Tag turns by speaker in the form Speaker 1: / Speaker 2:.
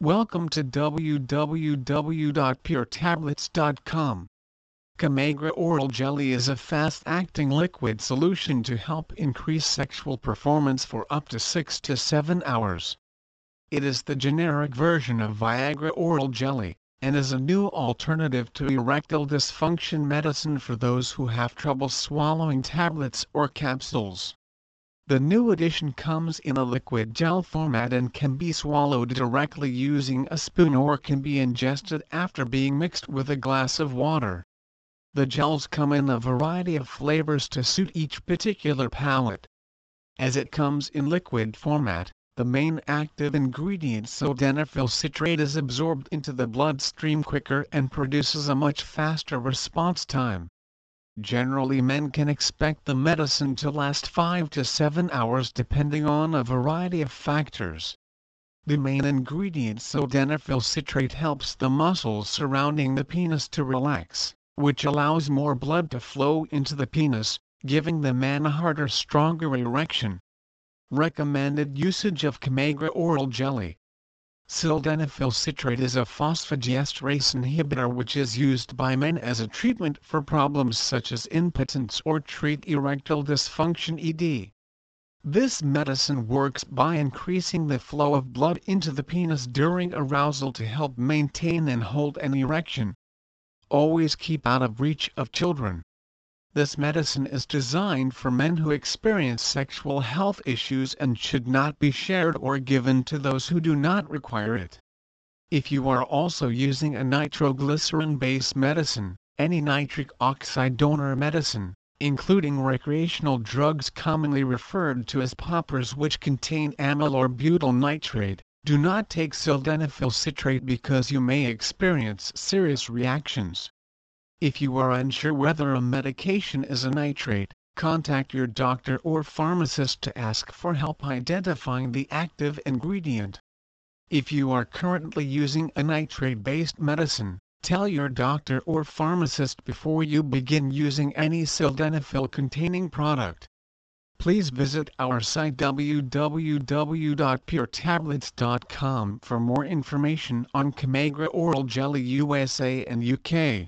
Speaker 1: Welcome to www.puretablets.com. Kamagra Oral Jelly is a fast-acting liquid solution to help increase sexual performance for up to 6 to 7 hours. It is the generic version of Viagra Oral Jelly, and is a new alternative to erectile dysfunction medicine for those who have trouble swallowing tablets or capsules. The new edition comes in a liquid gel format and can be swallowed directly using a spoon or can be ingested after being mixed with a glass of water. The gels come in a variety of flavors to suit each particular palate. As it comes in liquid format, the main active ingredient sildenafil citrate is absorbed into the bloodstream quicker and produces a much faster response time. Generally men can expect the medicine to last 5 to 7 hours depending on a variety of factors. The main ingredient sildenafil citrate helps the muscles surrounding the penis to relax, which allows more blood to flow into the penis, giving the man a harder stronger erection. Recommended usage of Kamagra oral jelly. Sildenafil citrate is a phosphodiesterase inhibitor which is used by men as a treatment for problems such as impotence or treat erectile dysfunction ED. This medicine works by increasing the flow of blood into the penis during arousal to help maintain and hold an erection. Always keep out of reach of children. This medicine is designed for men who experience sexual health issues and should not be shared or given to those who do not require it. If you are also using a nitroglycerin-based medicine, any nitric oxide donor medicine, including recreational drugs commonly referred to as poppers which contain amyl or butyl nitrate, do not take sildenafil citrate because you may experience serious reactions. If you are unsure whether a medication is a nitrate, contact your doctor or pharmacist to ask for help identifying the active ingredient. If you are currently using a nitrate-based medicine, tell your doctor or pharmacist before you begin using any sildenafil-containing product. Please visit our site www.puretablets.com for more information on Kamagra Oral Jelly USA and UK.